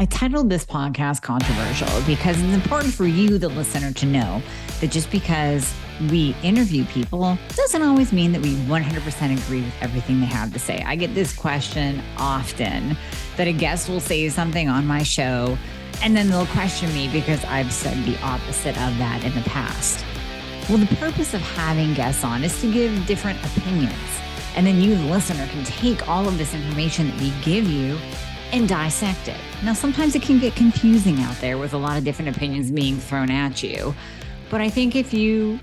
I titled this podcast controversial because it's important for you, the listener, to know that just because we interview people doesn't always mean that we 100% agree with everything they have to say. I get this question often that a guest will say something on my show and then they'll question me because I've said the opposite of that in the past. Well, the purpose of having guests on is to give different opinions. And then you, the listener, can take all of this information that we give you and dissect it. Now, sometimes it can get confusing out there with a lot of different opinions being thrown at you. But I think if you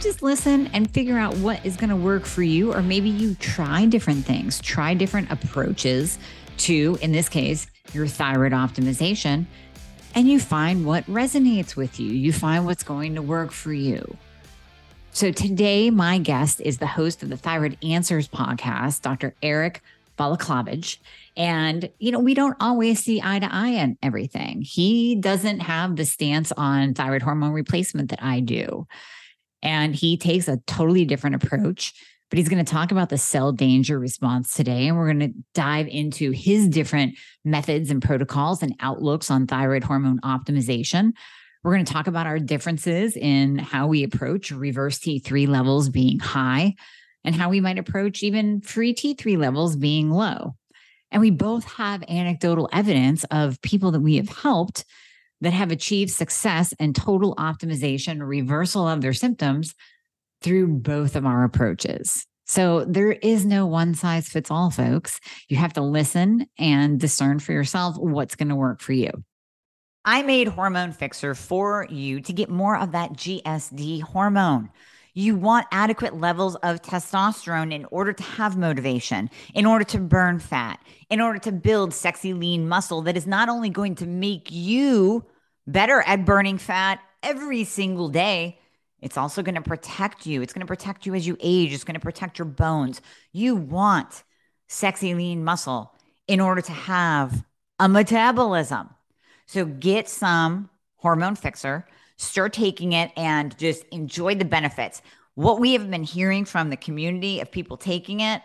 just listen and figure out what is going to work for you, or maybe you try different things, try different approaches to, in this case, your thyroid optimization, and you find what resonates with you. You find what's going to work for you. So today, my guest is the host of the Thyroid Answers podcast, Dr. Eric Balaclavage. And, you know, we don't always see eye to eye on everything. He doesn't have the stance on thyroid hormone replacement that I do. And he takes a totally different approach. But he's going to talk about the cell danger response today. And we're going to dive into his different methods and protocols and outlooks on thyroid hormone optimization. We're going to talk about our differences in how we approach reverse T3 levels being high and how we might approach even free T3 levels being low. And we both have anecdotal evidence of people that we have helped that have achieved success and total optimization, reversal of their symptoms through both of our approaches. So there is no one size fits all, folks. You have to listen and discern for yourself what's going to work for you. I made Hormone Fixer for you to get more of that GSD hormone. You want adequate levels of testosterone in order to have motivation, in order to burn fat, in order to build sexy, lean muscle that is not only going to make you better at burning fat every single day, it's also going to protect you. It's going to protect you as you age, it's going to protect your bones. You want sexy, lean muscle in order to have a metabolism. So get some hormone fixer start taking it and just enjoy the benefits. What we have been hearing from the community of people taking it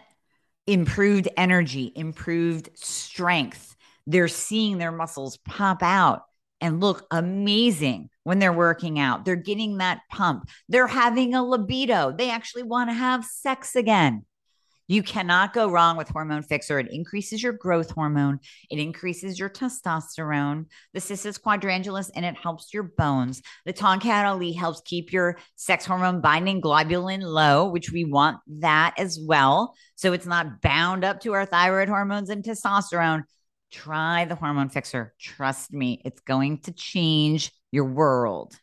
improved energy, improved strength. They're seeing their muscles pop out and look amazing when they're working out. They're getting that pump. They're having a libido. They actually want to have sex again. You cannot go wrong with Hormone Fixer. It increases your growth hormone, it increases your testosterone, the Cissus quadrangularis, and it helps your bones. The Tongkat Ali helps keep your sex hormone binding globulin low, which we want that as well. So it's not bound up to our thyroid hormones and testosterone. Try the Hormone Fixer. Trust me, it's going to change your world.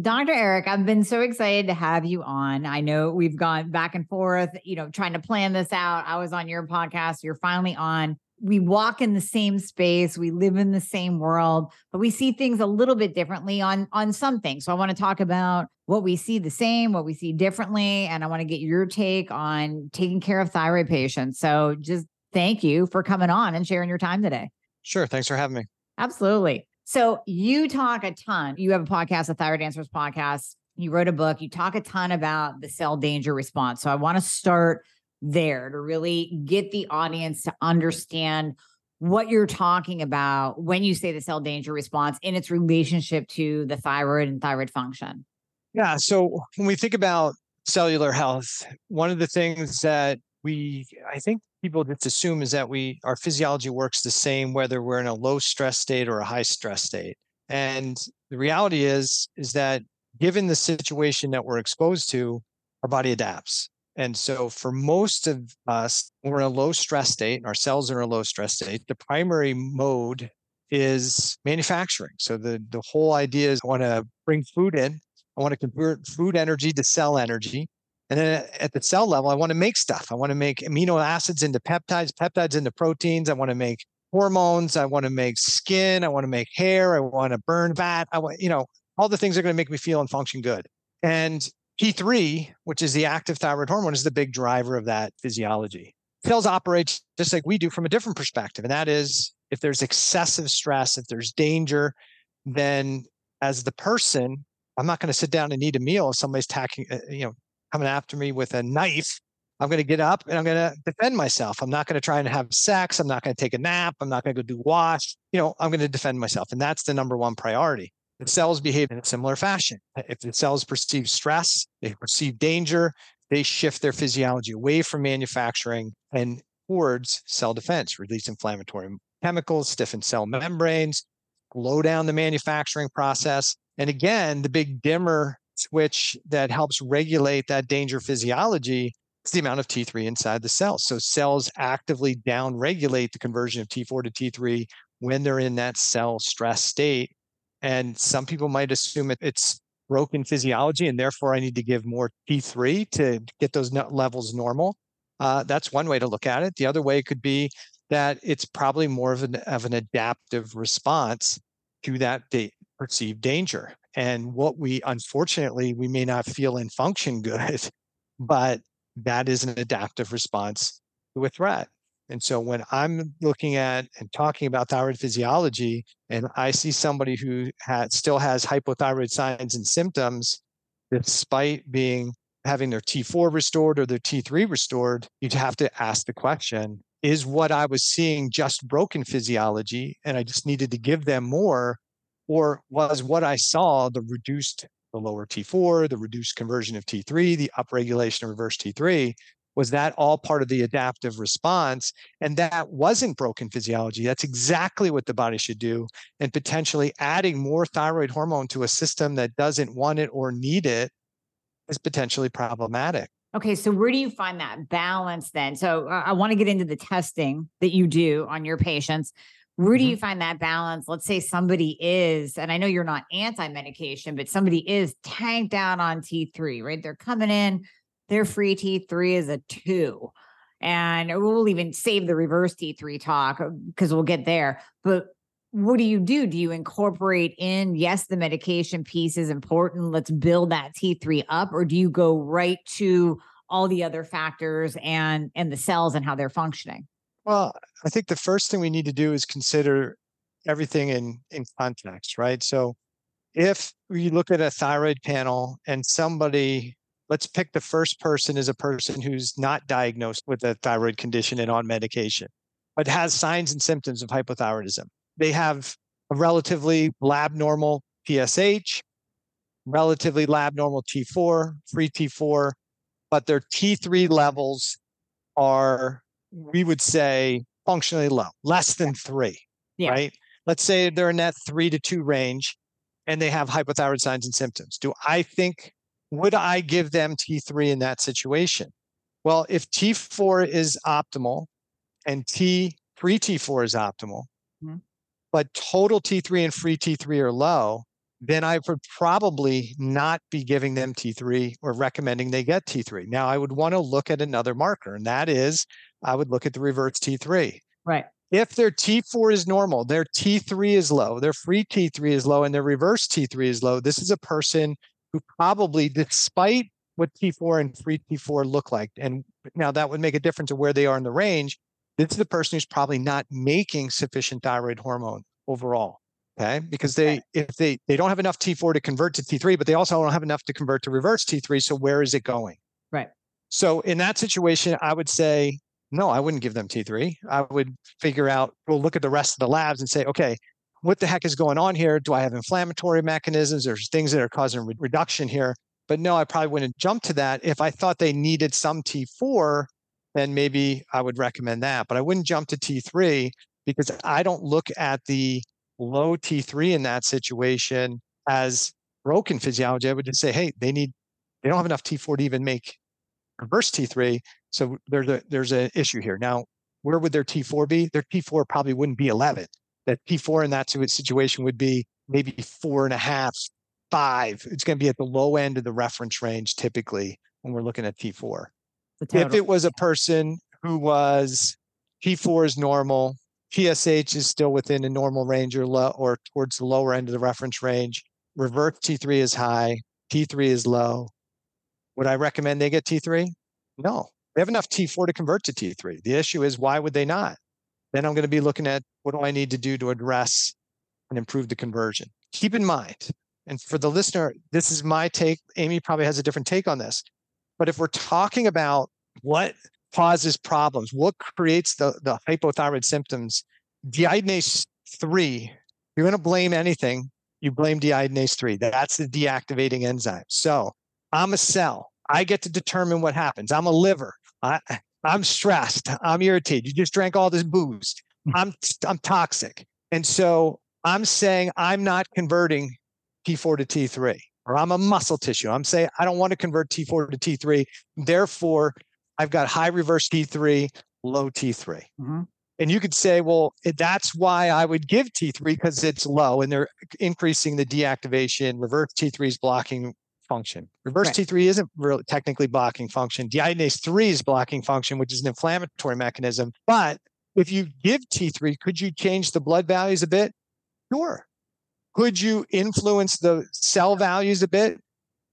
Dr. Eric, I've been so excited to have you on. I know we've gone back and forth, you know, trying to plan this out. I was on your podcast, you're finally on. We walk in the same space, we live in the same world, but we see things a little bit differently on on some things. So I want to talk about what we see the same, what we see differently, and I want to get your take on taking care of thyroid patients. So just thank you for coming on and sharing your time today. Sure, thanks for having me. Absolutely. So you talk a ton. You have a podcast, a Thyroid Answers podcast. You wrote a book. You talk a ton about the cell danger response. So I want to start there to really get the audience to understand what you're talking about when you say the cell danger response in its relationship to the thyroid and thyroid function. Yeah. So when we think about cellular health, one of the things that we i think people just assume is that we our physiology works the same whether we're in a low stress state or a high stress state. And the reality is is that given the situation that we're exposed to our body adapts. And so for most of us we're in a low stress state and our cells are in a low stress state the primary mode is manufacturing. So the the whole idea is i want to bring food in. I want to convert food energy to cell energy and then at the cell level, I want to make stuff. I want to make amino acids into peptides, peptides into proteins. I want to make hormones. I want to make skin. I want to make hair. I want to burn fat. I want, you know, all the things that are going to make me feel and function good. And T3, which is the active thyroid hormone, is the big driver of that physiology. Cells operate just like we do from a different perspective. And that is if there's excessive stress, if there's danger, then as the person, I'm not going to sit down and eat a meal if somebody's tacking, uh, you know, coming after me with a knife, I'm going to get up and I'm going to defend myself. I'm not going to try and have sex. I'm not going to take a nap. I'm not going to go do wash. You know, I'm going to defend myself. And that's the number one priority. The cells behave in a similar fashion. If the cells perceive stress, they perceive danger, they shift their physiology away from manufacturing and towards cell defense, release inflammatory chemicals, stiffen cell membranes, slow down the manufacturing process. And again, the big dimmer switch that helps regulate that danger physiology is the amount of T3 inside the cell. So cells actively downregulate the conversion of T4 to T3 when they're in that cell stress state. And some people might assume it's broken physiology and therefore I need to give more T3 to get those levels normal. Uh, that's one way to look at it. The other way could be that it's probably more of an, of an adaptive response to that da- perceived danger. And what we unfortunately we may not feel and function good, but that is an adaptive response to a threat. And so when I'm looking at and talking about thyroid physiology, and I see somebody who still has hypothyroid signs and symptoms, despite being having their T4 restored or their T3 restored, you'd have to ask the question is what I was seeing just broken physiology and I just needed to give them more? Or was what I saw the reduced, the lower T4, the reduced conversion of T3, the upregulation of reverse T3? Was that all part of the adaptive response? And that wasn't broken physiology. That's exactly what the body should do. And potentially adding more thyroid hormone to a system that doesn't want it or need it is potentially problematic. Okay, so where do you find that balance then? So uh, I want to get into the testing that you do on your patients. Where do mm-hmm. you find that balance? Let's say somebody is, and I know you're not anti medication, but somebody is tanked out on T3, right? They're coming in, their free T3 is a two. And we'll even save the reverse T3 talk because uh, we'll get there. But what do you do? Do you incorporate in, yes, the medication piece is important. Let's build that T3 up, or do you go right to all the other factors and and the cells and how they're functioning? Well, I think the first thing we need to do is consider everything in in context, right? So if we look at a thyroid panel and somebody let's pick the first person as a person who's not diagnosed with a thyroid condition and on medication but has signs and symptoms of hypothyroidism they have a relatively lab normal TSH relatively lab normal T4, free T4, but their T3 levels are, we would say, functionally low, less than three, yeah. right? Let's say they're in that three to two range and they have hypothyroid signs and symptoms. Do I think, would I give them T3 in that situation? Well, if T4 is optimal and T, free T4 is optimal, mm-hmm but total T3 and free T3 are low, then I would probably not be giving them T3 or recommending they get T3. Now, I would want to look at another marker, and that is I would look at the reverse T3. Right. If their T4 is normal, their T3 is low, their free T3 is low, and their reverse T3 is low, this is a person who probably, despite what T4 and free T4 look like, and now that would make a difference of where they are in the range, this is the person who's probably not making sufficient thyroid hormone overall. Okay. Because they, if they, they don't have enough T4 to convert to T3, but they also don't have enough to convert to reverse T3. So where is it going? Right. So in that situation, I would say, no, I wouldn't give them T3. I would figure out, we'll look at the rest of the labs and say, okay, what the heck is going on here? Do I have inflammatory mechanisms? There's things that are causing re- reduction here. But no, I probably wouldn't jump to that. If I thought they needed some T4, then maybe I would recommend that. But I wouldn't jump to T3 because I don't look at the low T3 in that situation as broken physiology. I would just say, hey, they need, they don't have enough T4 to even make reverse T3. So there's a, there's an issue here. Now, where would their T4 be? Their T4 probably wouldn't be 11. That T4 in that situation would be maybe four and a half, five. It's going to be at the low end of the reference range typically when we're looking at T4. If it was a person who was T4 is normal, TSH is still within a normal range or low or towards the lower end of the reference range. Reverse T3 is high, T3 is low. Would I recommend they get T3? No. They have enough T4 to convert to T3. The issue is why would they not? Then I'm going to be looking at what do I need to do to address and improve the conversion. Keep in mind, and for the listener, this is my take. Amy probably has a different take on this. But if we're talking about what causes problems? What creates the, the hypothyroid symptoms? Deiodinase 3, you're going to blame anything, you blame deiodinase 3. That's the deactivating enzyme. So I'm a cell. I get to determine what happens. I'm a liver. I, I'm stressed. I'm irritated. You just drank all this booze. Hmm. I'm I'm toxic. And so I'm saying I'm not converting T4 to T3, or I'm a muscle tissue. I'm saying I don't want to convert T4 to T3. Therefore, I've got high reverse T3, low T3. Mm-hmm. And you could say, well, that's why I would give T3 because it's low and they're increasing the deactivation. Reverse T3 is blocking function. Reverse right. T3 isn't really technically blocking function. Deiodinase 3 is blocking function, which is an inflammatory mechanism. But if you give T3, could you change the blood values a bit? Sure. Could you influence the cell values a bit?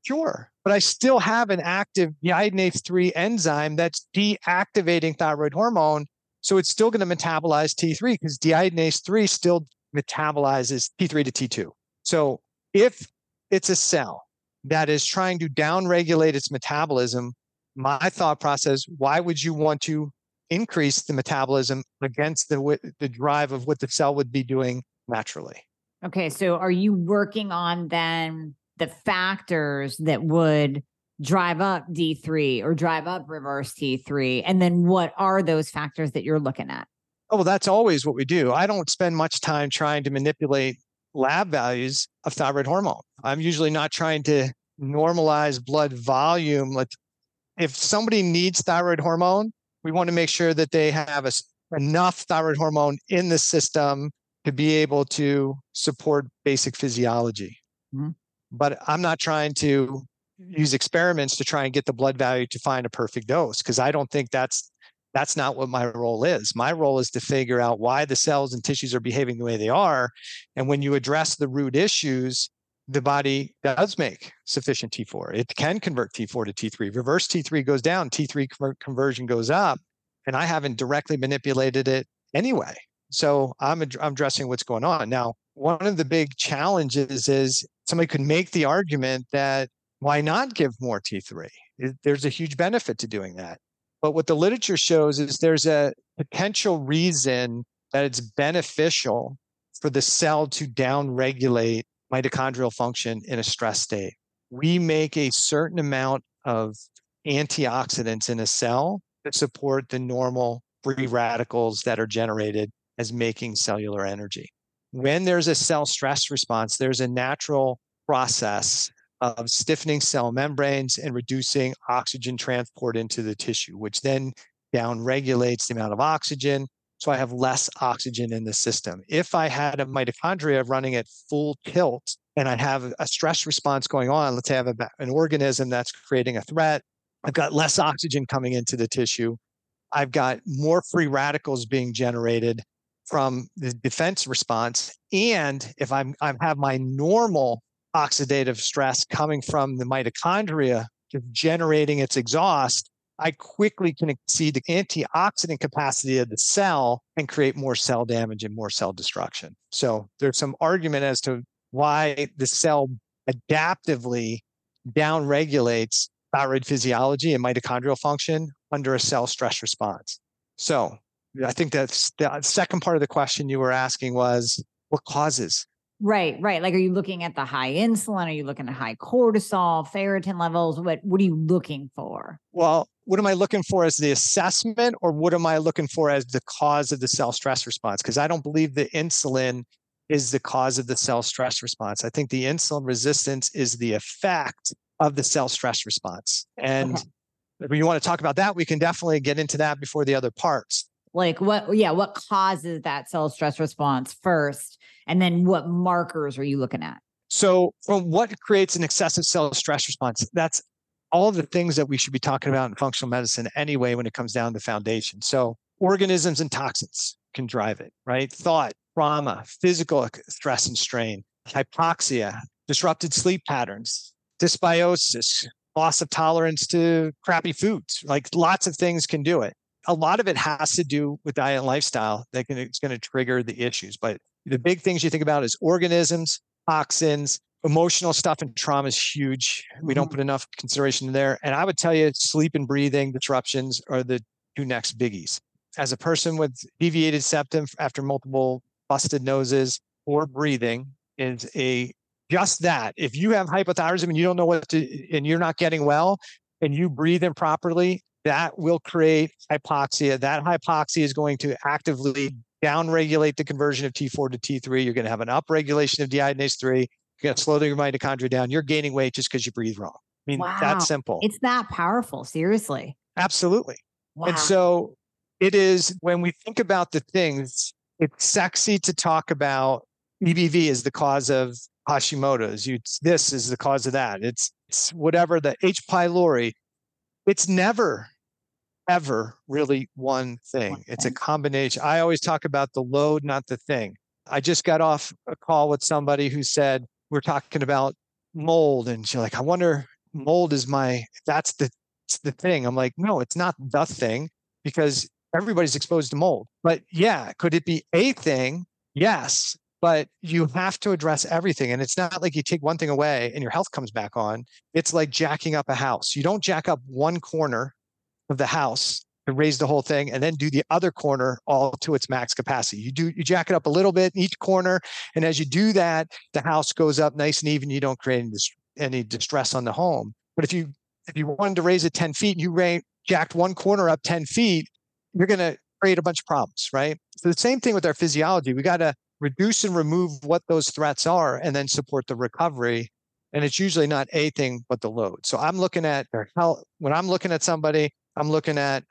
Sure. But I still have an active deiodinase 3 enzyme that's deactivating thyroid hormone. So it's still going to metabolize T3 because deiodinase 3 still metabolizes T3 to T2. So if it's a cell that is trying to downregulate its metabolism, my thought process, why would you want to increase the metabolism against the, the drive of what the cell would be doing naturally? Okay, so are you working on then the factors that would drive up D3 or drive up reverse T3? And then what are those factors that you're looking at? Oh, well, that's always what we do. I don't spend much time trying to manipulate lab values of thyroid hormone. I'm usually not trying to normalize blood volume. Like if somebody needs thyroid hormone, we want to make sure that they have a, enough thyroid hormone in the system to be able to support basic physiology. Mm-hmm. But I'm not trying to use experiments to try and get the blood value to find a perfect dose because I don't think that's that's not what my role is. My role is to figure out why the cells and tissues are behaving the way they are. And when you address the root issues, the body does make sufficient T4. It can convert T4 to T3. Reverse T3 goes down, T3 conversion goes up. And I haven't directly manipulated it anyway. So I'm, I'm addressing what's going on. Now, one of the big challenges is somebody could make the argument that why not give more T3? There's a huge benefit to doing that. But what the literature shows is there's a potential reason that it's beneficial for the cell to downregulate mitochondrial function in a stress state. We make a certain amount of antioxidants in a cell that support the normal free radicals that are generated as making cellular energy. When there's a cell stress response, there's a natural process of stiffening cell membranes and reducing oxygen transport into the tissue, which then down regulates the amount of oxygen. So I have less oxygen in the system. If I had a mitochondria running at full tilt and I have a stress response going on, let's say I have a, an organism that's creating a threat, I've got less oxygen coming into the tissue. I've got more free radicals being generated from the defense response. And if I'm I have my normal oxidative stress coming from the mitochondria just generating its exhaust, I quickly can exceed the antioxidant capacity of the cell and create more cell damage and more cell destruction. So there's some argument as to why the cell adaptively downregulates thyroid physiology and mitochondrial function under a cell stress response. So I think that's the uh, second part of the question you were asking was what causes Right, right. Like, are you looking at the high insulin? Are you looking at high cortisol, ferritin levels? What What are you looking for? Well, what am I looking for as the assessment, or what am I looking for as the cause of the cell stress response? Because I don't believe the insulin is the cause of the cell stress response. I think the insulin resistance is the effect of the cell stress response. And okay. if you want to talk about that, we can definitely get into that before the other parts like what yeah what causes that cell stress response first? And then what markers are you looking at? So from what creates an excessive cell stress response that's all the things that we should be talking about in functional medicine anyway when it comes down to foundation. So organisms and toxins can drive it right? Thought trauma physical stress and strain hypoxia disrupted sleep patterns dysbiosis loss of tolerance to crappy foods like lots of things can do it a lot of it has to do with diet and lifestyle that can, it's going to trigger the issues. But the big things you think about is organisms, toxins, emotional stuff and trauma is huge. We don't Mhm. put enough consideration there. And I would tell you sleep and breathing disruptions are the two next biggies. As a person with deviated septum after multiple busted noses or breathing is a just that. If you have hypothyroidism and you don't know what to and you're not getting well and you breathe improperly, that will create hypoxia. That hypoxia is going to actively downregulate the conversion of T4 to T3. You're going to have an upregulation of deiodinase 3. You're going to slow your mitochondria down. You're gaining weight just because you breathe wrong. I mean, Wow. that's simple. It's that powerful. Seriously. Absolutely. Wow. And so it is when we think about the things, it's sexy to talk about EBV is the cause of Hashimoto's. You this is the cause of that. It's, it's whatever the H. pylori. It's never, ever really one thing. One It's a combination. I always talk about the load, not the thing. I just got off a call with somebody who said we're talking about mold, and she's like, I wonder mold is my that's the it's the thing. I'm like, no, it's not the thing because everybody's exposed to mold. But yeah, could it be a thing? Yes. But you have to address everything. And it's not like you take one thing away and your health comes back on. It's like jacking up a house. You don't jack up one corner of the house to raise the whole thing and then do the other corner all to its max capacity. You do you jack it up a little bit in each corner. And as you do that, the house goes up nice and even. You don't create any, any distress on the home. But if you if you wanted to raise it 10 feet and you ra- jacked one corner up 10 feet, you're going to create a bunch of problems, right? So the same thing with our physiology. We got to reduce and remove what those threats are and then support the recovery. And it's usually not a thing, but the load. So I'm looking at their health. When I'm looking at somebody, I'm looking at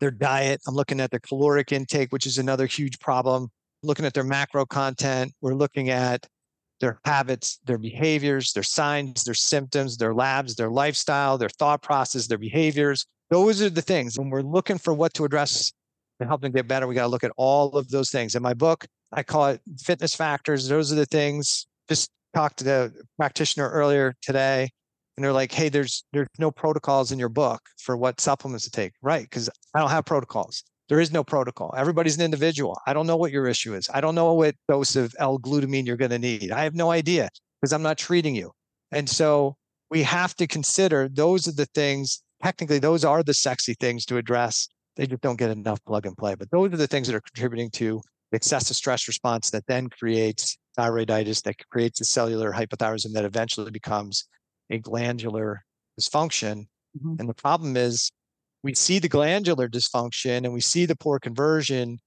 their diet. I'm looking at their caloric intake, which is another huge problem. Looking at their macro content. We're looking at their habits, their behaviors, their signs, their symptoms, their labs, their lifestyle, their thought process, their behaviors. Those are the things. When we're looking for what to address to help them get better, we got to look at all of those things. In my book, I call it fitness factors. Those are the things. Just talked to the practitioner earlier today, and they're like, "Hey, there's there's no protocols in your book for what supplements to take." Right? Because I don't have protocols. There is no protocol. Everybody's an individual. I don't know what your issue is. I don't know what dose of L-glutamine you're going to need. I have no idea because I'm not treating you. And so we have to consider those are the things. Technically, those are the sexy things to address. They just don't get enough plug and play. But those are the things that are contributing to excessive stress response that then creates thyroiditis, that creates the cellular hypothyroidism that eventually becomes a glandular dysfunction. Mhm. And the problem is we see the glandular dysfunction and we see the poor conversion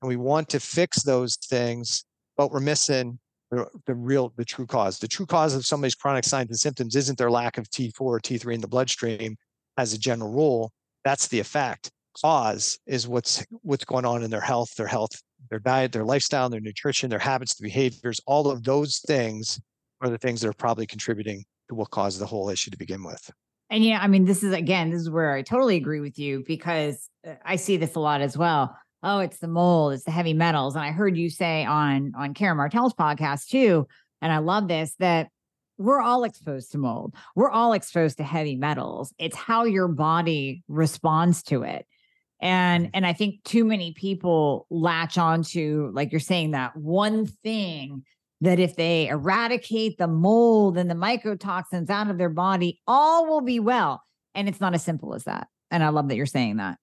and we want to fix those things, but we're missing the, the real, the true cause. The true cause of somebody's chronic signs and symptoms isn't their lack of T4 or T3 in the bloodstream as a general rule. That's the effect. Cause is what's what's going on in their health, their health, their diet, their lifestyle, their nutrition, their habits, the behaviors, all of those things are the things that are probably contributing to what caused the whole issue to begin with. And yeah, I mean, this is again, this is where I totally agree with you because uh, I see this a lot as well. Oh, it's the mold, it's the heavy metals. And I heard you say on on Karen Martel's podcast too, and I love this that we're all exposed to mold. We're all exposed to heavy metals. It's how your body responds to it. And mm-hmm. and I think too many people latch onto like you're saying that one thing that if they eradicate the mold and the mycotoxins out of their body, all will be well. And it's not as simple as that. And I love that you're saying that.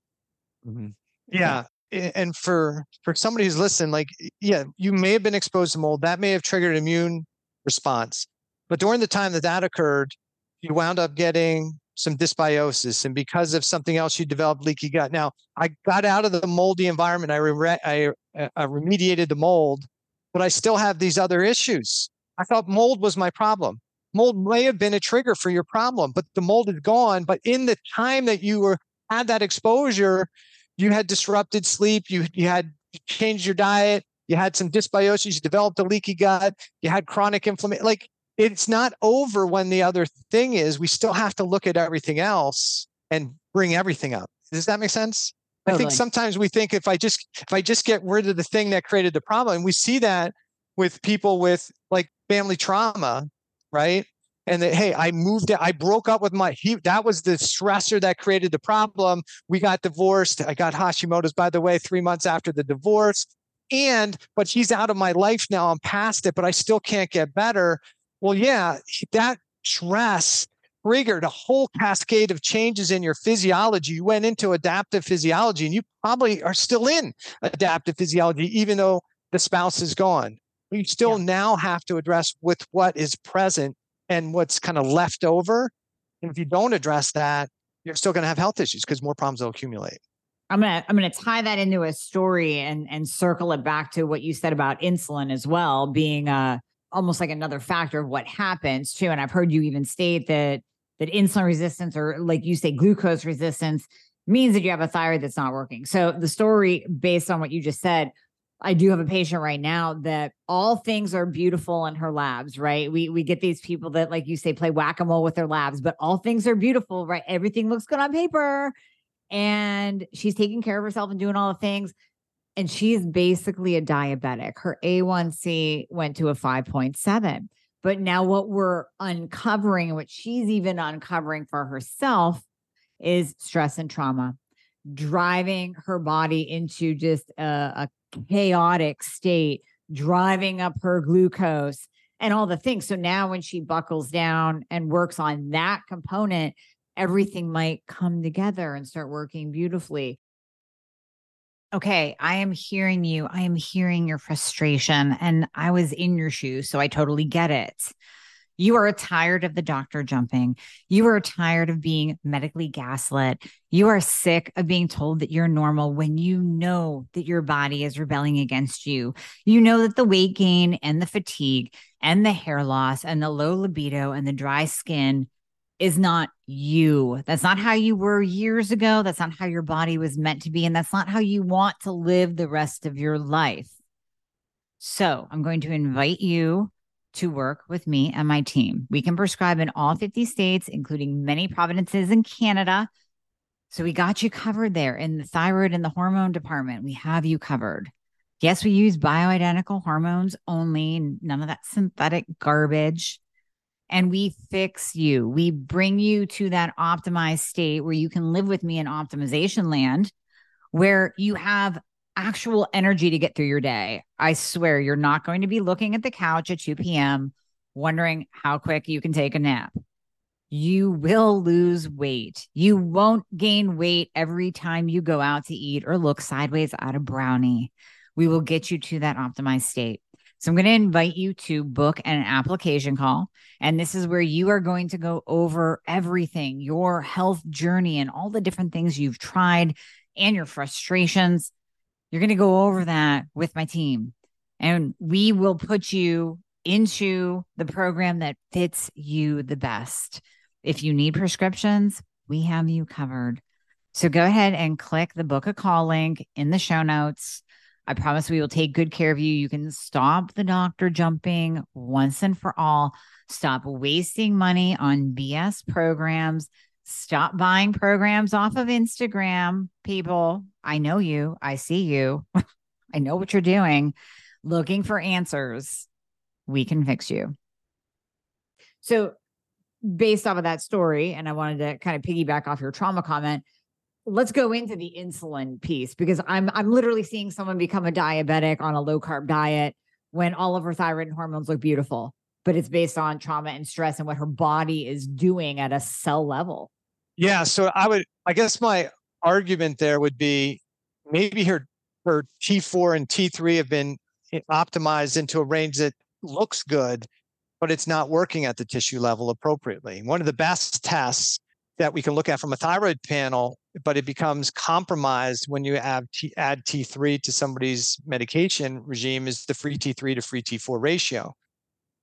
Mm-hmm. Yeah. And for for somebody who's listening, like yeah, you may have been exposed to mold. That may have triggered an immune response. But during the time that that occurred, you wound up getting some dysbiosis, and because of something else, you developed leaky gut. Now, I got out of the moldy environment. I re- I, uh, I remediated the mold, but I still have these other issues. I thought mold was my problem. Mold may have been a trigger for your problem, but the mold is gone. But in the time that you were had that exposure, you had disrupted sleep, you you had changed your diet, you had some dysbiosis, you developed a leaky gut, you had chronic inflammation. Like it's not over when the other thing is. We still have to look at everything else and bring everything up. Does that make sense? I think sometimes we think if I just if I just get rid of the thing that created the problem, and we see that with people with like family trauma, right? And that hey, I moved it, I broke up with my he that was the stressor that created the problem. We got divorced. I got Hashimoto's, by the way, three months after the divorce. And but he's out of my life now. I'm past it, but I still can't get better. Well, yeah, that stress triggered a whole cascade of changes in your physiology. You went into adaptive physiology and you probably are still in adaptive physiology, even though the spouse is gone. You still yeah. now have to address with what is present and what's kind of left over. And if you don't address that, you're still going to have health issues because more problems will accumulate. I'm gonna I'm gonna tie that into a story and and circle it back to what you said about insulin as well, being uh almost like another factor of what happens too. And I've heard you even state that that insulin resistance or like you say glucose resistance means that you have a thyroid that's not working. So the story based on what you just said, I do have a patient right now that all things are beautiful in her labs, right? We we get these people that like you say play whack-a-mole with their labs, but all things are beautiful, right? Everything looks good on paper and she's taking care of herself and doing all the things. And she's basically a diabetic. Her A1C went to a 5.7. But now, what we're uncovering, what she's even uncovering for herself, is stress and trauma, driving her body into just a, a chaotic state, driving up her glucose and all the things. So now, when she buckles down and works on that component, everything might come together and start working beautifully. Okay, I am hearing you. I am hearing your frustration, and I was in your shoes, so I totally get it. You are tired of the doctor jumping. You are tired of being medically gaslit. You are sick of being told that you're normal when you know that your body is rebelling against you. You know that the weight gain and the fatigue and the hair loss and the low libido and the dry skin is not you. That's not how you were years ago. That's not how your body was meant to be. And that's not how you want to live the rest of your life. So I'm going to invite you to work with me and my team. We can prescribe in all 50 states, including many provinces in Canada. So we got you covered there in the thyroid and the hormone department. We have you covered. Yes, we use bioidentical hormones only, none of that synthetic garbage and we fix you. We bring you to that optimized state where you can live with me in optimization land, where you have actual energy to get through your day. I swear you're not going to be looking at the couch at 2 p.m. wondering how quick you can take a nap. You will lose weight. You won't gain weight every time you go out to eat or look sideways at a brownie. We will get you to that optimized state. So I'm going to invite you to book an application call. And this is where you are going to go over everything your health journey and all the different things you've tried and your frustrations. You're going to go over that with my team. And we will put you into the program that fits you the best. If you need prescriptions, we have you covered. So go ahead and click the book a call link in the show notes. I promise we will take good care of you. You can stop the doctor jumping once and for all. Stop wasting money on BS programs. Stop buying programs off of Instagram. People, I know you. I see you. I know what you're doing. Looking for answers. We can fix you. So, based off of that story, and I wanted to kind of piggyback off your trauma comment, let's go into the insulin piece because I'm I'm literally seeing someone become a diabetic on a low carb diet when all of her thyroid and hormones look beautiful, but it's based on trauma and stress and what her body is doing at a cell level. Yeah, so I would I guess my argument there would be maybe her her T4 and T3 have been optimized into a range that looks good, but it's not working at the tissue level appropriately. One of the best tests that we can look at from a thyroid panel, but it becomes compromised when you add, T, add T3 to somebody's medication regime is the free T3 to free T4 ratio.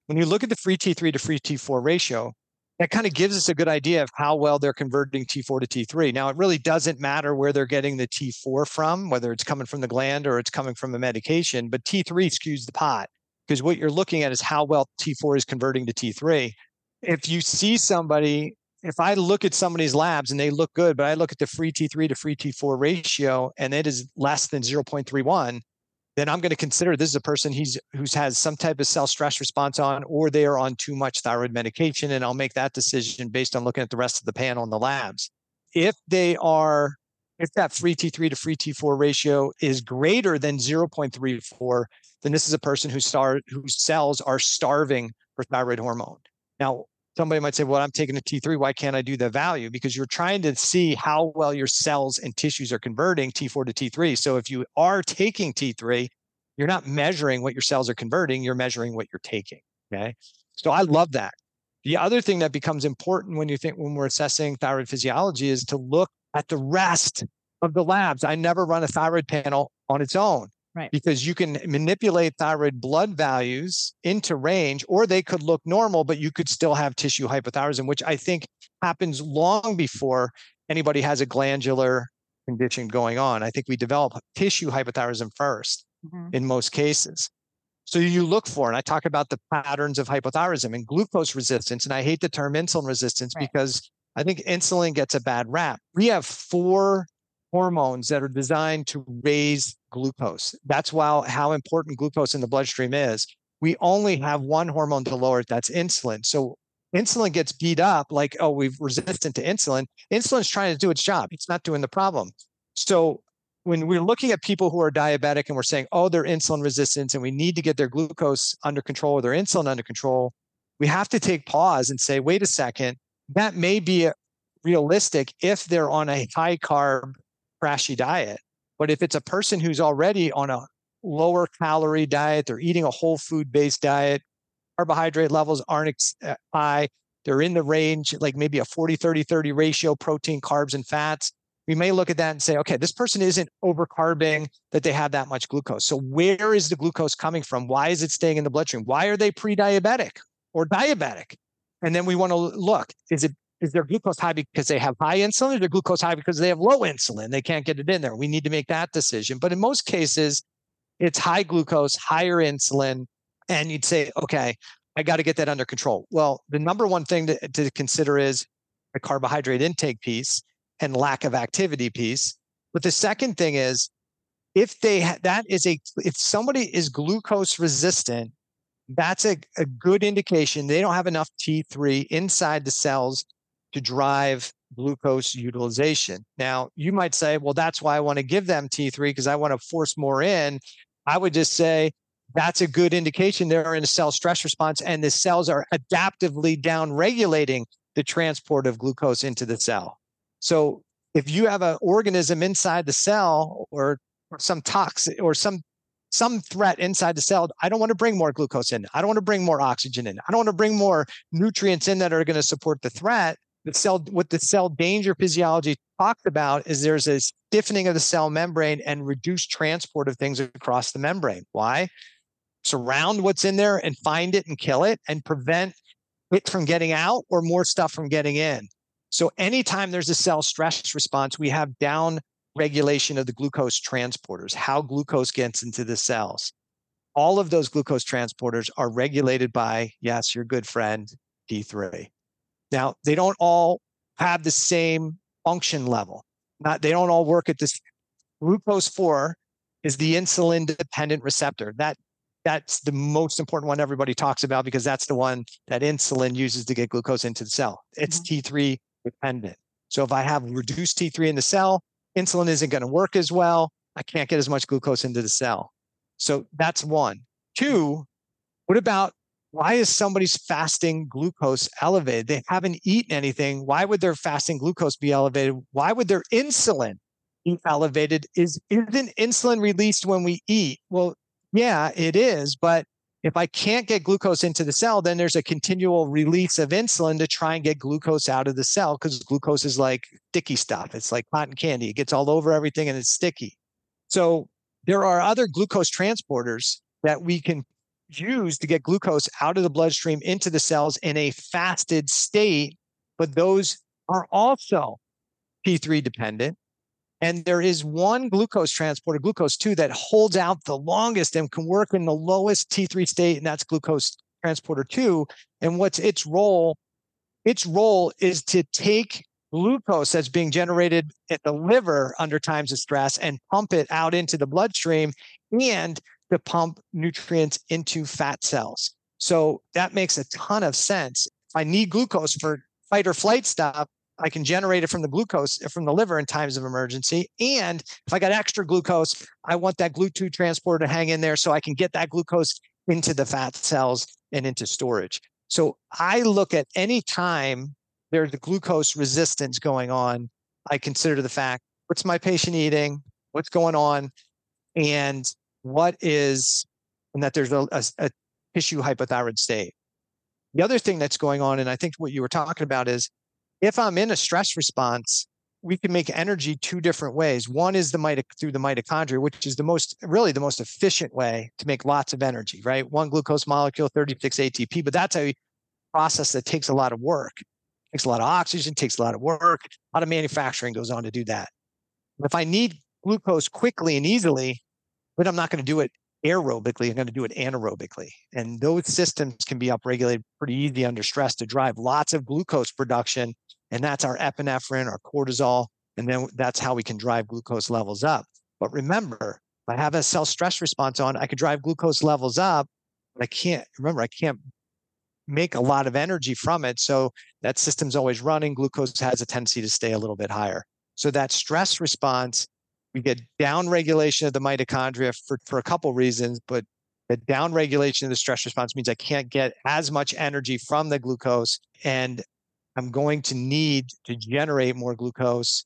When you look at the free T3 to free T4 ratio, that kind of gives us a good idea of how well they're converting T4 to T3. Now, it really doesn't matter where they're getting the T4 from, whether it's coming from the gland or it's coming from a medication, but T3 skews the pot because what you're looking at is how well T4 is converting to T3. If you see somebody if I look at somebody's labs and they look good, but I look at the free T3 to free T4 ratio and it is less than 0.31, then I'm going to consider this is a person he's who's has some type of cell stress response on, or they are on too much thyroid medication, and I'll make that decision based on looking at the rest of the panel in the labs. If they are, if that free T3 to free T4 ratio is greater than 0.34, then this is a person who star whose cells are starving for thyroid hormone. Now, somebody might say, well, I'm taking a T3. Why can't I do the value? Because you're trying to see how well your cells and tissues are converting T4 to T3. So if you are taking T3, you're not measuring what your cells are converting, you're measuring what you're taking. Okay. So I love that. The other thing that becomes important when you think when we're assessing thyroid physiology is to look at the rest of the labs. I never run a thyroid panel on its own. Right. Because you can manipulate thyroid blood values into range, or they could look normal, but you could still have tissue hypothyroidism, which I think happens long before anybody has a glandular condition going on. I think we develop tissue hypothyroidism 1st mm-hmm. in most cases. So you look for, and I talk about the patterns of hypothyroidism and glucose resistance. And I hate the term insulin resistance right. because I think insulin gets a bad rap. We have four hormones that are designed to raise glucose. That's why how important glucose in the bloodstream is. We only mm-hmm. have one hormone to lower it, that's insulin. So insulin gets beat up like, oh, we're resistant to insulin. Insulin's trying to do its job. It's not doing the problem. So when we're looking at people who are diabetic and we're saying, oh, they're insulin resistant and we need to get their glucose under control or their insulin under control, we have to take pause and say, wait a second, that may be realistic if they're on a high carb crashy diet. But if it's a person who's already on a lower calorie diet, they're eating a whole food based diet, carbohydrate levels aren't uh, high, they're in the range, like maybe a 40, 30, 30 ratio protein, carbs, and fats. We may look at that and say, okay, this person isn't overcarbing that they have that much glucose. So, where is the glucose coming from? Why is it staying in the bloodstream? Why are they pre diabetic or diabetic? And then we want to look is it is their glucose high because they have high insulin or their glucose high because they have low insulin? They can't get it in there. We need to make that decision. But in most cases, it's high glucose, higher insulin. And you'd say, okay, I got to get that under control. Well, the number one thing to, to consider is a carbohydrate intake piece and lack of activity piece. But the second thing is if they ha- that is a if somebody is glucose resistant, that's a, a good indication they don't have enough T3 inside the cells to drive glucose utilization. Now, you might say, well, that's why I want to give them T3 because I want to force more in. I would just say that's a good indication they're in a cell stress response and the cells are adaptively down regulating the transport of glucose into the cell. So if you have an organism inside the cell or, some toxic or some some threat inside the cell. I don't want to bring more glucose in. I don't want to bring more oxygen in. I don't want to bring more nutrients in that are going to support the threat the cell what the cell danger physiology talks about is there's a stiffening of the cell membrane and reduced transport of things across the membrane. Why? Surround what's in there and find it and kill it and prevent it from getting out or more stuff from getting in. So anytime there's a cell stress response we have down regulation of the glucose transporters how glucose gets into the cells. All of those glucose transporters are regulated by yes your good friend t3 now, they don't all have the same function level. Not they don't all work at this. Glucose 4 is the insulin dependent receptor. That that's the most important one everybody talks about because that's the one that insulin uses to get glucose into the cell. It's mm-hmm. T3 dependent. So if I have reduced T3 in the cell, insulin isn't going to work as well. I can't get as much glucose into the cell. So that's one. Two, what about why is somebody's fasting glucose elevated? They haven't eaten anything. Why would their fasting glucose be elevated? Why would their insulin be elevated? Is isn't insulin released when we eat? Well, yeah, it is, but if I can't get glucose into the cell, then there's a continual release of insulin to try and get glucose out of the cell because glucose is like sticky stuff. It's like cotton candy. It gets all over everything and it's sticky. So there are other glucose transporters that we can used to get glucose out of the bloodstream into the cells in a fasted state, but those are also T3 dependent. And there is one glucose transporter, glucose 2, that holds out the longest and can work in the lowest T3 state, and that's glucose transporter 2. And what's its role? Its role is to take glucose that's being generated at the liver under times of stress and pump it out into the bloodstream and to pump nutrients into fat cells. So that makes a ton of sense. If I need glucose for fight or flight stuff, I can generate it from the glucose uh, from the liver in times of emergency. And if I got extra glucose, I want that GLUT2 transporter to hang in there so I can get that glucose into the fat cells and into storage. So I look at any time there's a glucose resistance going on, I consider the fact what's my patient eating, what's going on, and what is, and that there's a, a, a tissue hypothyroid state. The other thing that's going on, and I think what you were talking about is if I'm in a stress response, we can make energy two different ways. One is the mito- through the mitochondria, which is the most really the most efficient way to make lots of energy, right? One glucose molecule, 36 ATP, but that's a process that takes a lot of work. Takes a lot of oxygen, takes a lot of work, a lot of manufacturing goes on to do that. If I need glucose quickly and easily, but I'm not going to do it aerobically, I'm going to do it anaerobically. And those systems can be upregulated pretty easy under stress to drive lots of glucose production and that's our epinephrine, our cortisol, and then that's how we can drive glucose levels up. But remember, if I have a cell stress response on, I could drive glucose levels up, but I can't remember, I can't make a lot of energy from it. So that system's always running. Glucose has a tendency to stay a little bit higher. So that stress response, we get down regulation of the mitochondria for, for a couple reasons, but the down regulation of the stress response means I can't get as much energy from the glucose. And I'm going to need to generate more glucose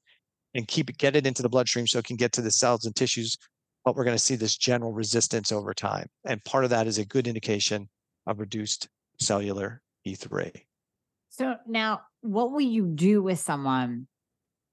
and keep it, get it into the bloodstream so it can get to the cells and tissues. But we're going to see this general resistance over time. And part of that is a good indication of reduced cellular T3. So now, what will you do with someone?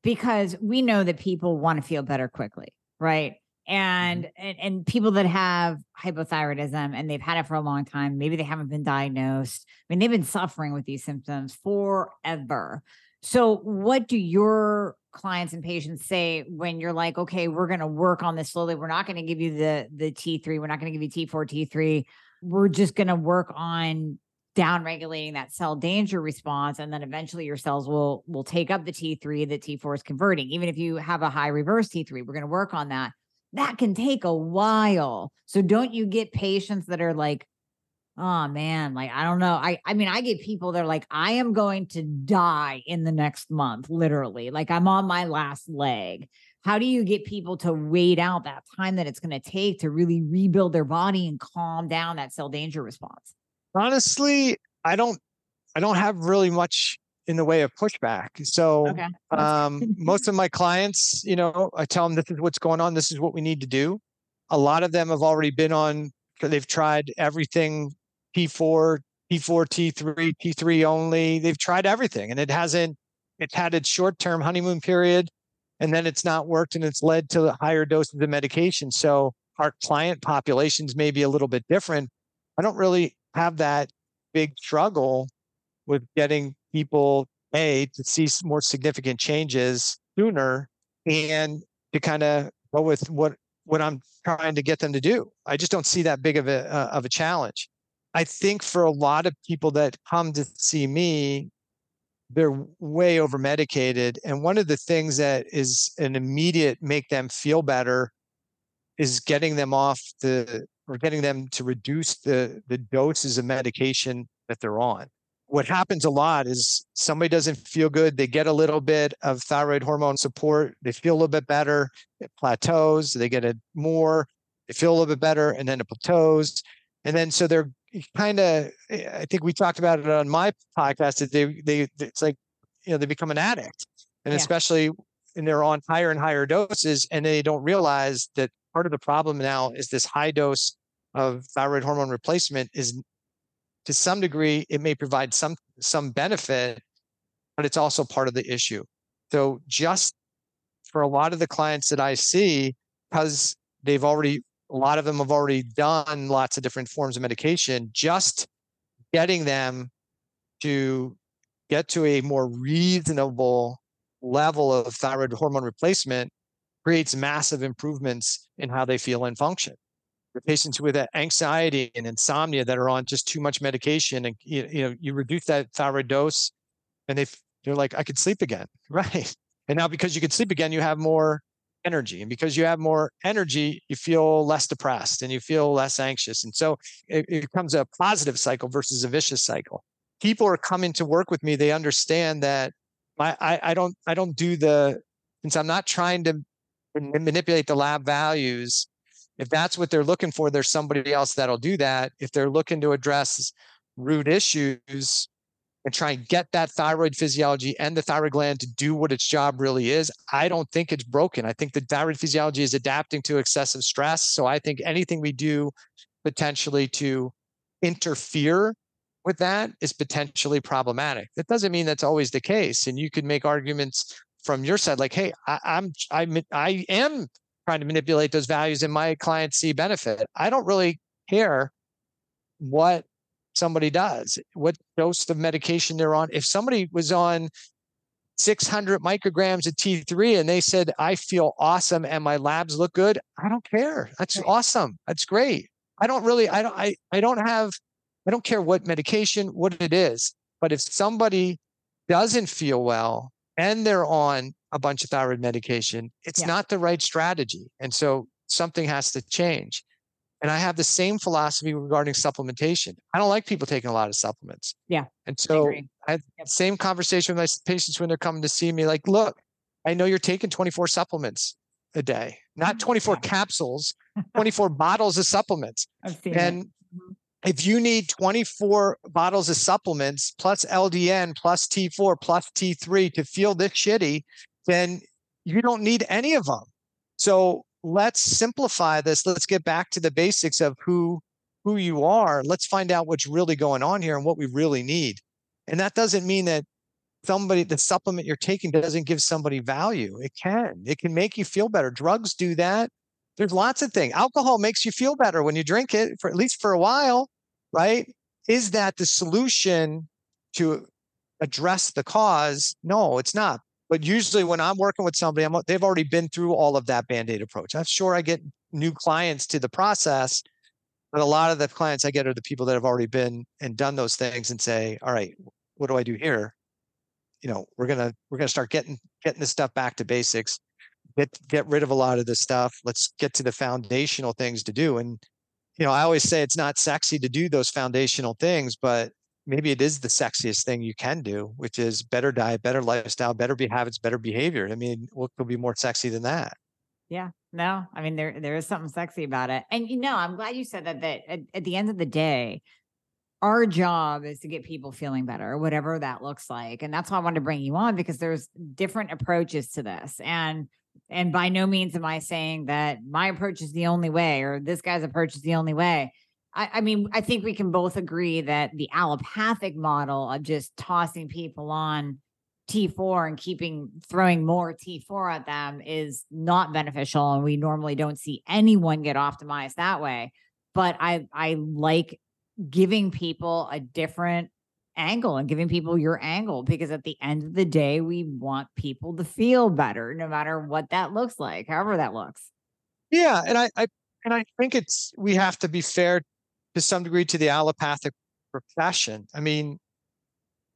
Because we know that people want to feel better quickly, right? Mm-hmm. and, and and people that have hypothyroidism and they've had it for a long time maybe they haven't been diagnosed i mean they've been suffering with these symptoms forever so what do your clients and patients say when you're like okay we're going to work on this slowly we're not going to give you the the t3 we're not going to give you t4 t3 we're just going to work on down regulating that cell danger response and then eventually your cells will will take up the t3 that t4 is converting even if you have a high reverse t3 we're going to work on that that can take a while. So don't you get patients that are like, oh man, like I don't know. I I mean, I get people that are like, I am going to die in the next month, literally. Like I'm on my last leg. How do you get people to wait out that time that it's going to take to really rebuild their body and calm down that cell danger response? Honestly, I don't I don't have really much in the way of pushback. So okay. um, most of my clients, you know, I tell them this is what's going on. This is what we need to do. A lot of them have already been on. They've tried everything P4, T4, T3, T3 only. They've tried everything, and it hasn't. It's had its short-term honeymoon period, and then it's not worked, and it's led to higher doses of medication. So our client populations may be a little bit different. I don't really have that big struggle with getting people a to see more significant changes sooner and to kind of go with what what I'm trying to get them to do. I just don't see that big of a uh, of a challenge. I think for a lot of people that come to see me, they're way over medicated, and one of the things that is an immediate make them feel better is getting them off the or getting them to reduce the the doses of medication that they're on what happens a lot is somebody doesn't feel good. They get a little bit of thyroid hormone support. They feel a little bit better. It plateaus. They get it more. They feel a little bit better, and then it plateaus. And then so they're kind of. I think we talked about it on my podcast. That they they it's like you know they become an addict, and yeah. especially and they're on higher and higher doses, and they don't realize that part of the problem now is this high dose of thyroid hormone replacement is to some degree, it may provide some some benefit, but it's also part of the issue. So just for a lot of the clients that I see, because they've already a lot of them have already done lots of different forms of medication, just getting them to get to a more reasonable level of thyroid hormone replacement creates massive improvements in how they feel and function the patients with anxiety and insomnia that are on just too much medication and you, you know you reduce that thyroid dose and they they're like i could sleep again. Right. And now because you could sleep again you have more energy. And because you have more energy you feel less depressed and you feel less anxious. And so it, it becomes a positive cycle versus a vicious cycle. People are coming to work with me. They understand that my, I, I don't i don't do the since i'm not trying to manipulate the lab values If that's what they're looking for, there's somebody else that'll do that. If they're looking to address root issues and try and get that thyroid physiology and the thyroid gland to do what its job really is, I don't think it's broken. I think the thyroid physiology is adapting to excessive stress. So I think anything we do potentially to interfere with that is potentially problematic. That doesn't mean that's always the case. And you could make arguments from your side, like, hey, I, I'm I I am trying to manipulate those values and my clients see benefit. I don't really care what somebody does, what dose of medication they're on. If somebody was on 600 micrograms of T3 and they said, I feel awesome and my labs look good, I don't care. That's right. awesome. That's great. I don't really, I don't, I, I don't have, I don't care what medication, what it is. But if somebody doesn't feel well and they're on a bunch of thyroid medication, it's yeah. not the right strategy. And so something has to change. And I have the same philosophy regarding supplementation. I don't like people taking a lot of supplements. Yeah. And so I, I have yep. same conversation with my patients when they're coming to see me. Like, look, I know you're taking 24 supplements a day, not mm-hmm. 24 yeah. capsules, 24 bottles of supplements. and it. If you need 24 bottles of supplements plus LDN plus T4 plus T3 to feel this shitty, then you don't need any of them. So let's simplify this. Let's get back to the basics of who who you are. Let's find out what's really going on here and what we really need. And that doesn't mean that somebody the supplement you're taking doesn't give somebody value. It can. It can make you feel better. Drugs do that. There's lots of things. Alcohol makes you feel better when you drink it for at least for a while, right? Is that the solution to address the cause? No, it's not. But usually when I'm working with somebody, I'm, they've already been through all of that band-aid approach. I'm sure I get new clients to the process, but a lot of the clients I get are the people that have already been and done those things and say, all right, what do I do here? You know, we're gonna we're gonna start getting getting this stuff back to basics, get get rid of a lot of this stuff. Let's get to the foundational things to do. And you know, I always say it's not sexy to do those foundational things, but maybe it is the sexiest thing you can do, which is better diet, better lifestyle, better habits, better behavior. I mean, what could be more sexy than that? Yeah, no, I mean there there is something sexy about it, and you know, I'm glad you said that. That at, at the end of the day, our job is to get people feeling better, whatever that looks like, and that's why I wanted to bring you on because there's different approaches to this, and and by no means am I saying that my approach is the only way or this guy's approach is the only way. I, I, mean, I think we can both agree that the allopathic model of just tossing people on T4 and keeping throwing more T4 at them is not beneficial. And we normally don't see anyone get optimized that way. But I, I like giving people a different angle and giving people your angle because at the end of the day, we want people to feel better, no matter what that looks like, however that looks. Yeah. And I, I and I think it's we have to be fair to some degree to the allopathic profession. I mean,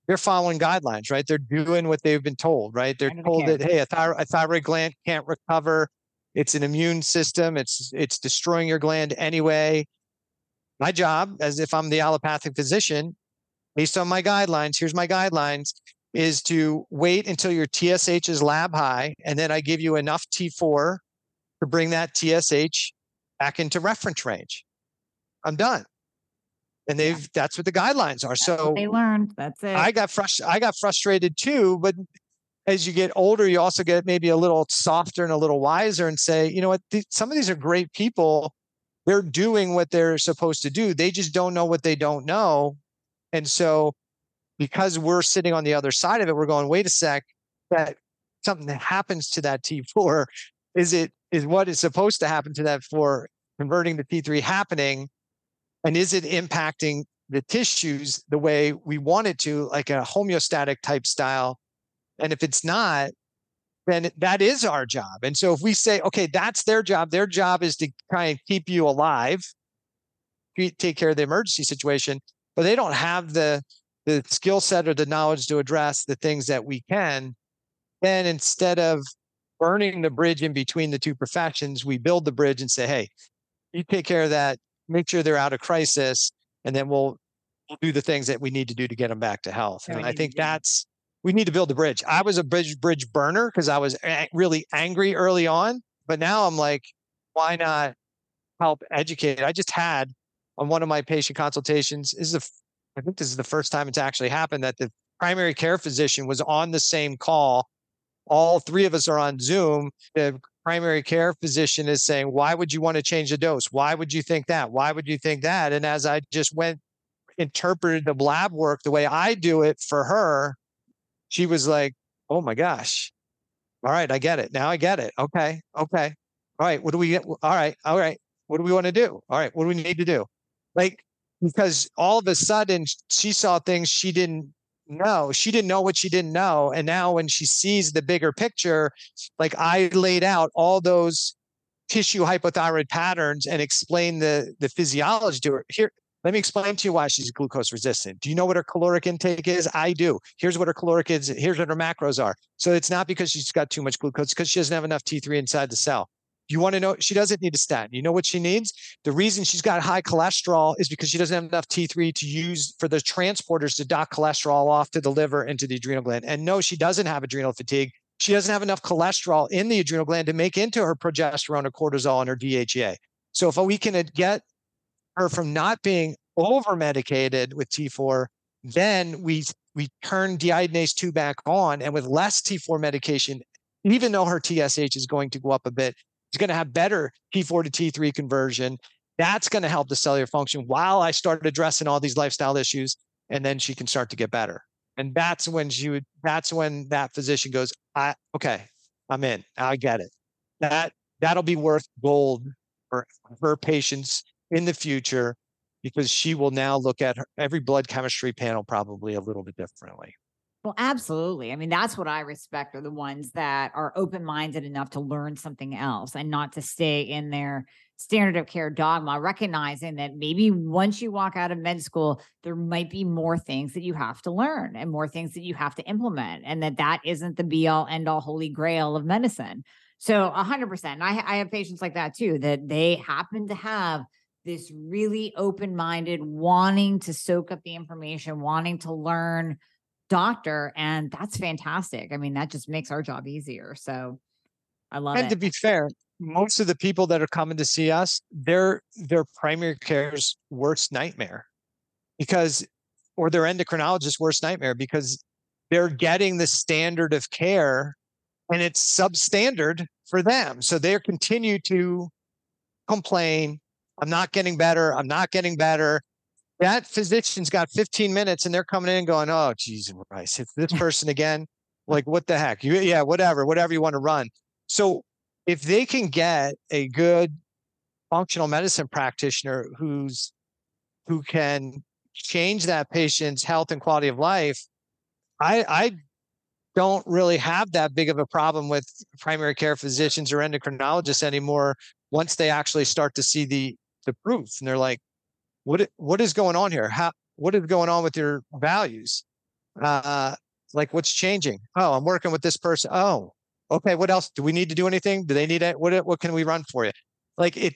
they're following guidelines, right? They're doing what they've been told, right? They're told that hey, a, thyroid, a thyroid gland can't recover. It's an immune system. It's it's destroying your gland anyway. My job, as if I'm the allopathic physician, based on my guidelines, here's my guidelines, is to wait until your TSH is lab high, and then I give you enough T4 to bring that TSH back into reference range. I'm done. And they've yeah. that's what the guidelines are. That's so they learned. That's it. I got frust- I got frustrated too, but as you get older, you also get maybe a little softer and a little wiser and say, you know what, th- some of these are great people. They're doing what they're supposed to do. They just don't know what they don't know. And so because we're sitting on the other side of it, we're going, wait a sec, that something that happens to that T4, is it is what is supposed to happen to that for converting the T3 happening? And is it impacting the tissues the way we want it to, like a homeostatic type style? And if it's not, then that is our job. And so if we say, okay, that's their job, their job is to try and keep you alive, take care of the emergency situation, but they don't have the the skill set or the knowledge to address the things that we can, then instead of burning the bridge in between the two professions, we build the bridge and say, hey, you take care of that make sure they're out of crisis, and then we'll we'll do the things that we need to do to get them back to health. And oh, I think that's we need to build a bridge. I was a bridge bridge burner because I was a- really angry early on, but now I'm like, why not help educate. I just had on one of my patient consultations this is the I think this is the first time it's actually happened that the primary care physician was on the same call. All three of us are on Zoom. The primary care physician is saying, Why would you want to change the dose? Why would you think that? Why would you think that? And as I just went, interpreted the lab work the way I do it for her, she was like, Oh my gosh. All right, I get it. Now I get it. Okay. Okay. All right. What do we get? All right. All right. What do we want to do? All right. What do we need to do? Like, because all of a sudden she saw things she didn't know. She didn't know what she didn't know. And now when she sees the bigger picture, like I laid out all those tissue hypothyroid patterns and explained the, the physiology to her. Here, let me explain to you why she's glucose resistant. Do you know what her caloric intake is? I do. Here's what her caloric is. Here's what her macros are. So it's not because she's got too much glucose, because she doesn't have enough T3 inside the cell. You want to know she doesn't need a statin. You know what she needs? The reason she's got high cholesterol is because she doesn't have enough T3 to use for the transporters to dock cholesterol off to the liver and to the adrenal gland. And no, she doesn't have adrenal fatigue. She doesn't have enough cholesterol in the adrenal gland to make into her progesterone or cortisol and her DHEA. So if we can uh, get her from not being over medicated with T4, then we we turn deiodinase 2 back on and with less T4 medication, even though her TSH is going to go up a bit, it's going to have better T4 to T3 conversion. That's going to help the cellular function while I start addressing all these lifestyle issues. And then she can start to get better. And that's when she would, that's when that physician goes, I, okay, I'm in. I get it. That, that'll be worth gold for her patients in the future because she will now look at her, every blood chemistry panel probably a little bit differently. Well, absolutely. I mean, that's what I respect are the ones that are open minded enough to learn something else and not to stay in their standard of care dogma, recognizing that maybe once you walk out of med school, there might be more things that you have to learn and more things that you have to implement, and that that isn't the be all end all holy grail of medicine. So, 100%. I, I have patients like that too, that they happen to have this really open minded, wanting to soak up the information, wanting to learn doctor and that's fantastic. I mean that just makes our job easier so i love and it. And to be fair most of the people that are coming to see us their their primary care's worst nightmare because or their endocrinologist's worst nightmare because they're getting the standard of care and it's substandard for them. So they continue to complain i'm not getting better i'm not getting better that physician's got 15 minutes and they're coming in and going, oh, Jesus Christ, it's this person again. Like, what the heck? You, yeah, whatever, whatever you want to run. So, if they can get a good functional medicine practitioner who's who can change that patient's health and quality of life, I, I don't really have that big of a problem with primary care physicians or endocrinologists anymore once they actually start to see the the proof and they're like what what is going on here? How what is going on with your values? Uh, like what's changing? Oh, I'm working with this person. Oh, okay. What else? Do we need to do anything? Do they need it? What what can we run for you? Like it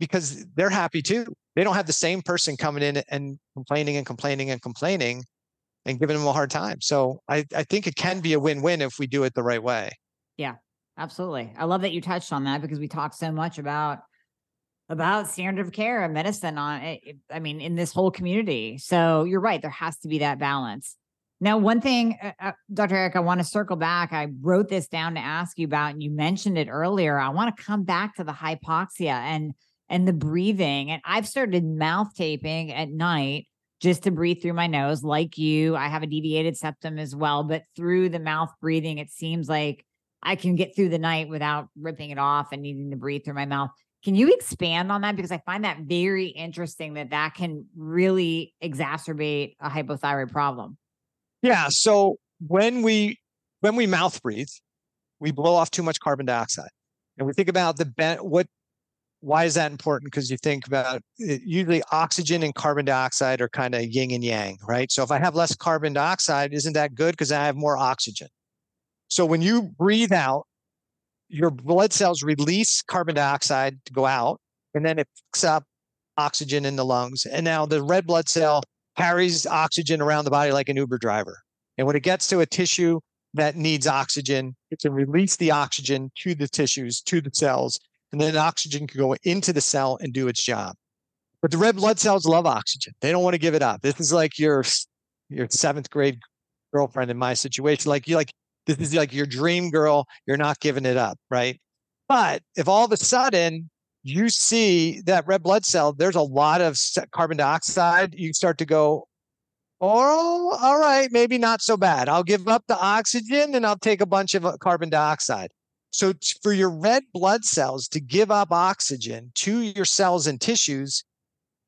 because they're happy too. They don't have the same person coming in and complaining and complaining and complaining and giving them a hard time. So I, I think it can be a win-win if we do it the right way. Yeah, absolutely. I love that you touched on that because we talk so much about about standard of care and medicine on eh, I mean, in this whole community. So you're right. There has to be that balance. Now, one thing, uh, uh Dr. Eric, I want to circle back. I wrote this down to ask you about, and you mentioned it earlier. I want to come back to the hypoxia and and the breathing. And I've started mouth taping at night just to breathe through my nose, like you. I have a deviated septum as well, but through the mouth breathing, it seems like I can get through the night without ripping it off and needing to breathe through my mouth. Can you expand on that? Because I find that very interesting that that can really exacerbate a hypothyroid problem. Yeah. So when we when we mouth breathe, we blow off too much carbon dioxide, and we think about the ben- what. Why is that important? Because you think about it, usually oxygen and carbon dioxide are kind of yin and yang, right? So if I have less carbon dioxide, isn't that good? Because I have more oxygen. So when you breathe out, your blood cells release carbon dioxide to go out, and then it picks up oxygen in the lungs. And now the red blood cell carries oxygen around the body like an Uber driver. And when it gets to a tissue that needs oxygen, it can release the oxygen to the tissues, to the cells. and then oxygen can go into the cell and do its job. But the red blood cells love oxygen. They don't want to give it up. This is like your your seventh grade girlfriend in my situation. Like you like this is like your dream girl. You're not giving it up, right? But if all of a sudden you see that red blood cell, there's a lot of carbon dioxide, you start to go, oh, all right, maybe not so bad. I'll give up the oxygen and I'll take a bunch of uh, carbon dioxide. So, for your red blood cells to give up oxygen to your cells and tissues,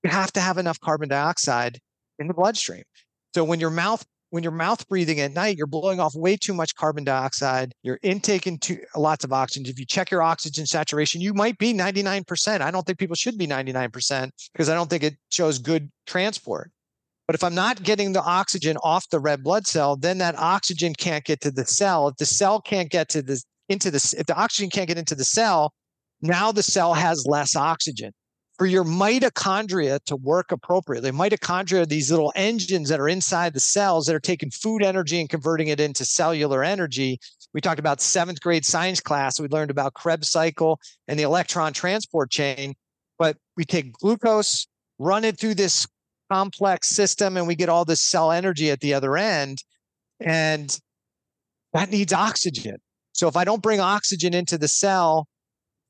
you have to have enough carbon dioxide in the bloodstream. So, when your mouth when you're mouth breathing at night, you're blowing off way too much carbon dioxide. You're intaking too, lots of oxygen. If you check your oxygen saturation, you might be 99%. I don't think people should be 99% because I don't think it shows good transport. But if I'm not getting the oxygen off the red blood cell, then that oxygen can't get to the cell. If the cell can't get to the into the if the oxygen can't get into the cell, now the cell has less oxygen for your mitochondria to work appropriately. Mitochondria are these little engines that are inside the cells that are taking food energy and converting it into cellular energy. We talked about seventh grade science class. We learned about Krebs cycle and the electron transport chain. But we take glucose, run it through this complex system, and we get all this cell energy at the other end. And that needs oxygen. So if I don't bring oxygen into the cell,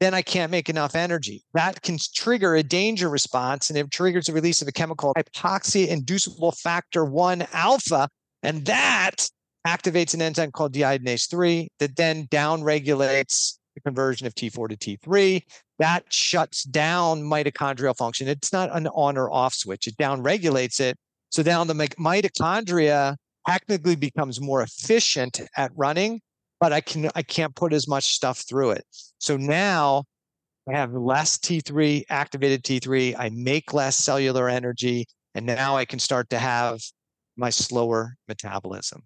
then I can't make enough energy. That can trigger a danger response and it triggers the release of a chemical hypoxia inducible factor 1 alpha. And that activates an enzyme called deiodinase 3 that then downregulates the conversion of T4 to T3. That shuts down mitochondrial function. It's not an on or off switch, it downregulates it. So now the mitochondria technically becomes more efficient at running but I can I can't put as much stuff through it. So now I have less T3 activated T3. I make less cellular energy, and now I can start to have my slower metabolism.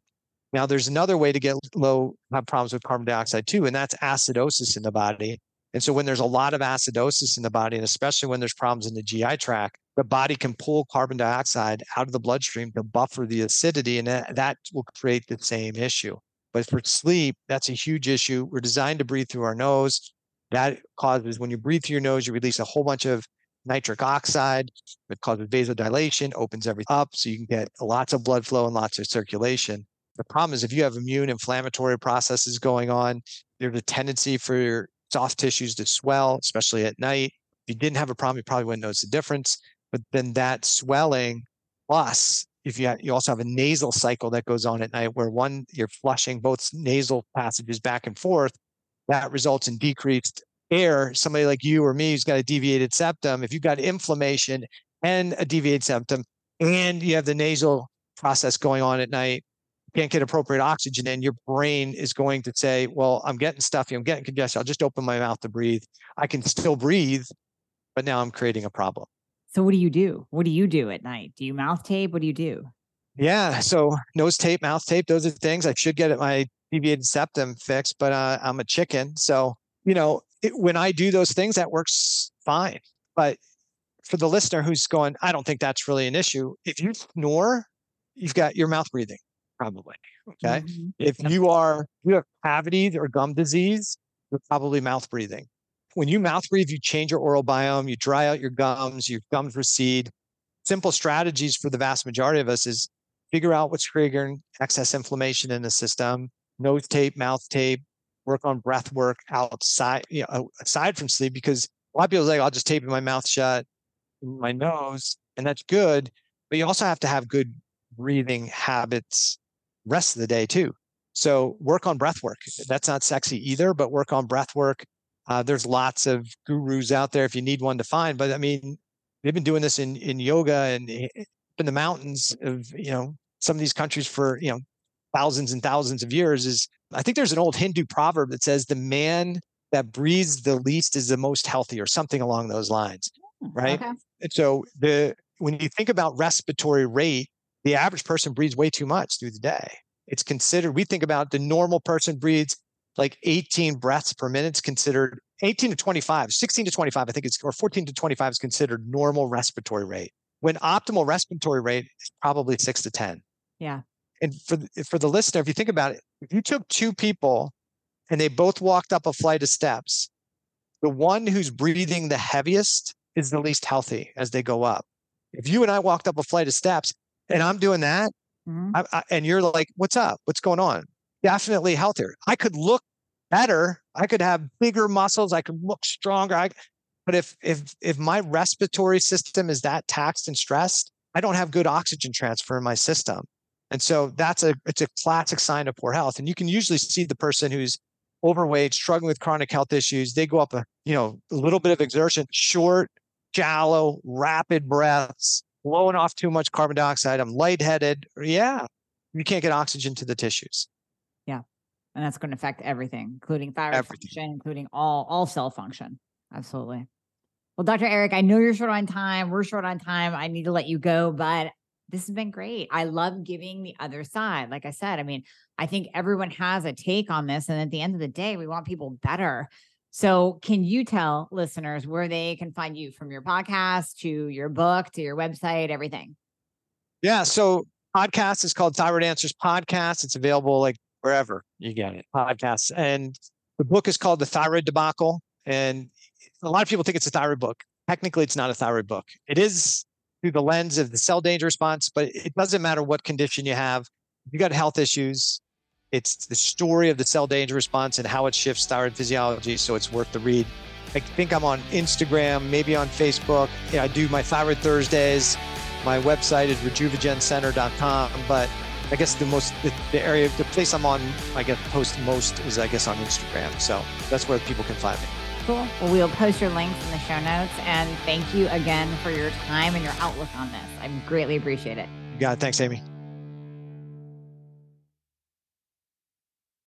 Now there's another way to get low have problems with carbon dioxide too, and that's acidosis in the body. And so when there's a lot of acidosis in the body, and especially when there's problems in the GI tract, the body can pull carbon dioxide out of the bloodstream to buffer the acidity, and that, that will create the same issue. But for sleep, that's a huge issue. We're designed to breathe through our nose. That causes, when you breathe through your nose, you release a whole bunch of nitric oxide. It causes vasodilation, opens everything up. So you can get lots of blood flow and lots of circulation. The problem is if you have immune inflammatory processes going on, there's a tendency for your soft tissues to swell, especially at night. If you didn't have a problem, you probably wouldn't notice the difference. But then that swelling plus if you have, you also have a nasal cycle that goes on at night where one you're flushing both nasal passages back and forth that results in decreased air. Somebody like you or me who's got a deviated septum if you've got inflammation and a deviated septum and you have the nasal process going on at night can't get appropriate oxygen in your brain is going to say well i'm getting stuffy i'm getting congested i'll just open my mouth to breathe. I can still breathe but now i'm creating a problem so what do you do? What do you do at night? Do you mouth tape? What do you do? Yeah, so nose tape, mouth tape, those are things I should get at my deviated septum fixed, but uh, I'm a chicken. So, you know, it, when I do those things, that works fine. But for the listener who's going, I don't think that's really an issue. If you snore, you've got your mouth breathing, probably. Okay. Mm-hmm. If you are, you have cavities or gum disease, you're probably mouth breathing when you mouth breathe, you change your oral biome, you dry out your gums, your gums recede. Simple strategies for the vast majority of us is figure out what's triggering excess inflammation in the system, nose tape, mouth tape, work on breath work outside, you know, aside from sleep, because a lot of people say, I'll just tape my mouth shut, my nose, and that's good. But you also have to have good breathing habits rest of the day too. So work on breath work. That's not sexy either, but work on breath work uh, there's lots of gurus out there if you need one to find. But I mean, they've been doing this in in yoga and eh, eh, in the mountains of you know some of these countries for you know thousands and thousands of years. Is I think there's an old Hindu proverb that says the man that breathes the least is the most healthy, or something along those lines, hmm, right? Okay. And so the when you think about respiratory rate, the average person breathes way too much through the day. It's considered. We think about the normal person breathes like 18 breaths per minute is considered 18 to 25, 16 to 25, I think it's, or 14 to 25 is considered normal respiratory rate. When optimal respiratory rate is probably six to 10. Yeah. And for the, for the listener, if you think about it, if you took two people and they both walked up a flight of steps the one who's breathing the heaviest is the least healthy as they go up. If you and I walked up a flight of steps and I'm doing that, Mhm. I, I, and you're like, what's up? What's going on? Definitely healthier. I could look better. I could have bigger muscles. I could look stronger. I, but if if if my respiratory system is that taxed and stressed, I don't have good oxygen transfer in my system. And so that's a it's a classic sign of poor health. And you can usually see the person who's overweight, struggling with chronic health issues, they go up a, you know, a little bit of exertion, short, shallow, rapid breaths, blowing off too much carbon dioxide. I'm lightheaded. Yeah. You can't get oxygen to the tissues. And that's going to affect everything, including thyroid Everything. function, including all all cell function. Absolutely. Well, Dr. Eric, I know you're short on time. We're short on time. I need to let you go, but this has been great. I love giving the other side. Like I said, I mean, I think everyone has a take on this, and at the end of the day, we want people better. So, can you tell listeners where they can find you from your podcast to your book to your website, everything? Yeah. So podcast is called Thyroid Answers Podcast. It's available like wherever you get it, podcasts. And the book is called The Thyroid Debacle. And a lot of people think it's a thyroid book. Technically, it's not a thyroid book. It is through the lens of the cell danger response, but it doesn't matter what condition you have. If you got health issues, it's the story of the cell danger response and how it shifts thyroid physiology. So it's worth the read. I think I'm on Instagram, maybe on Facebook. I do my thyroid Thursdays. My website is rejuvegencenter.com. But I guess the most, the, the area, the place I'm on, I guess, post most is, I guess, on Instagram. So that's where people can find me. Cool. Well, we'll post your links in the show notes. And thank you again for your time and your outlook on this. I greatly appreciate it. It. Thanks, Amy.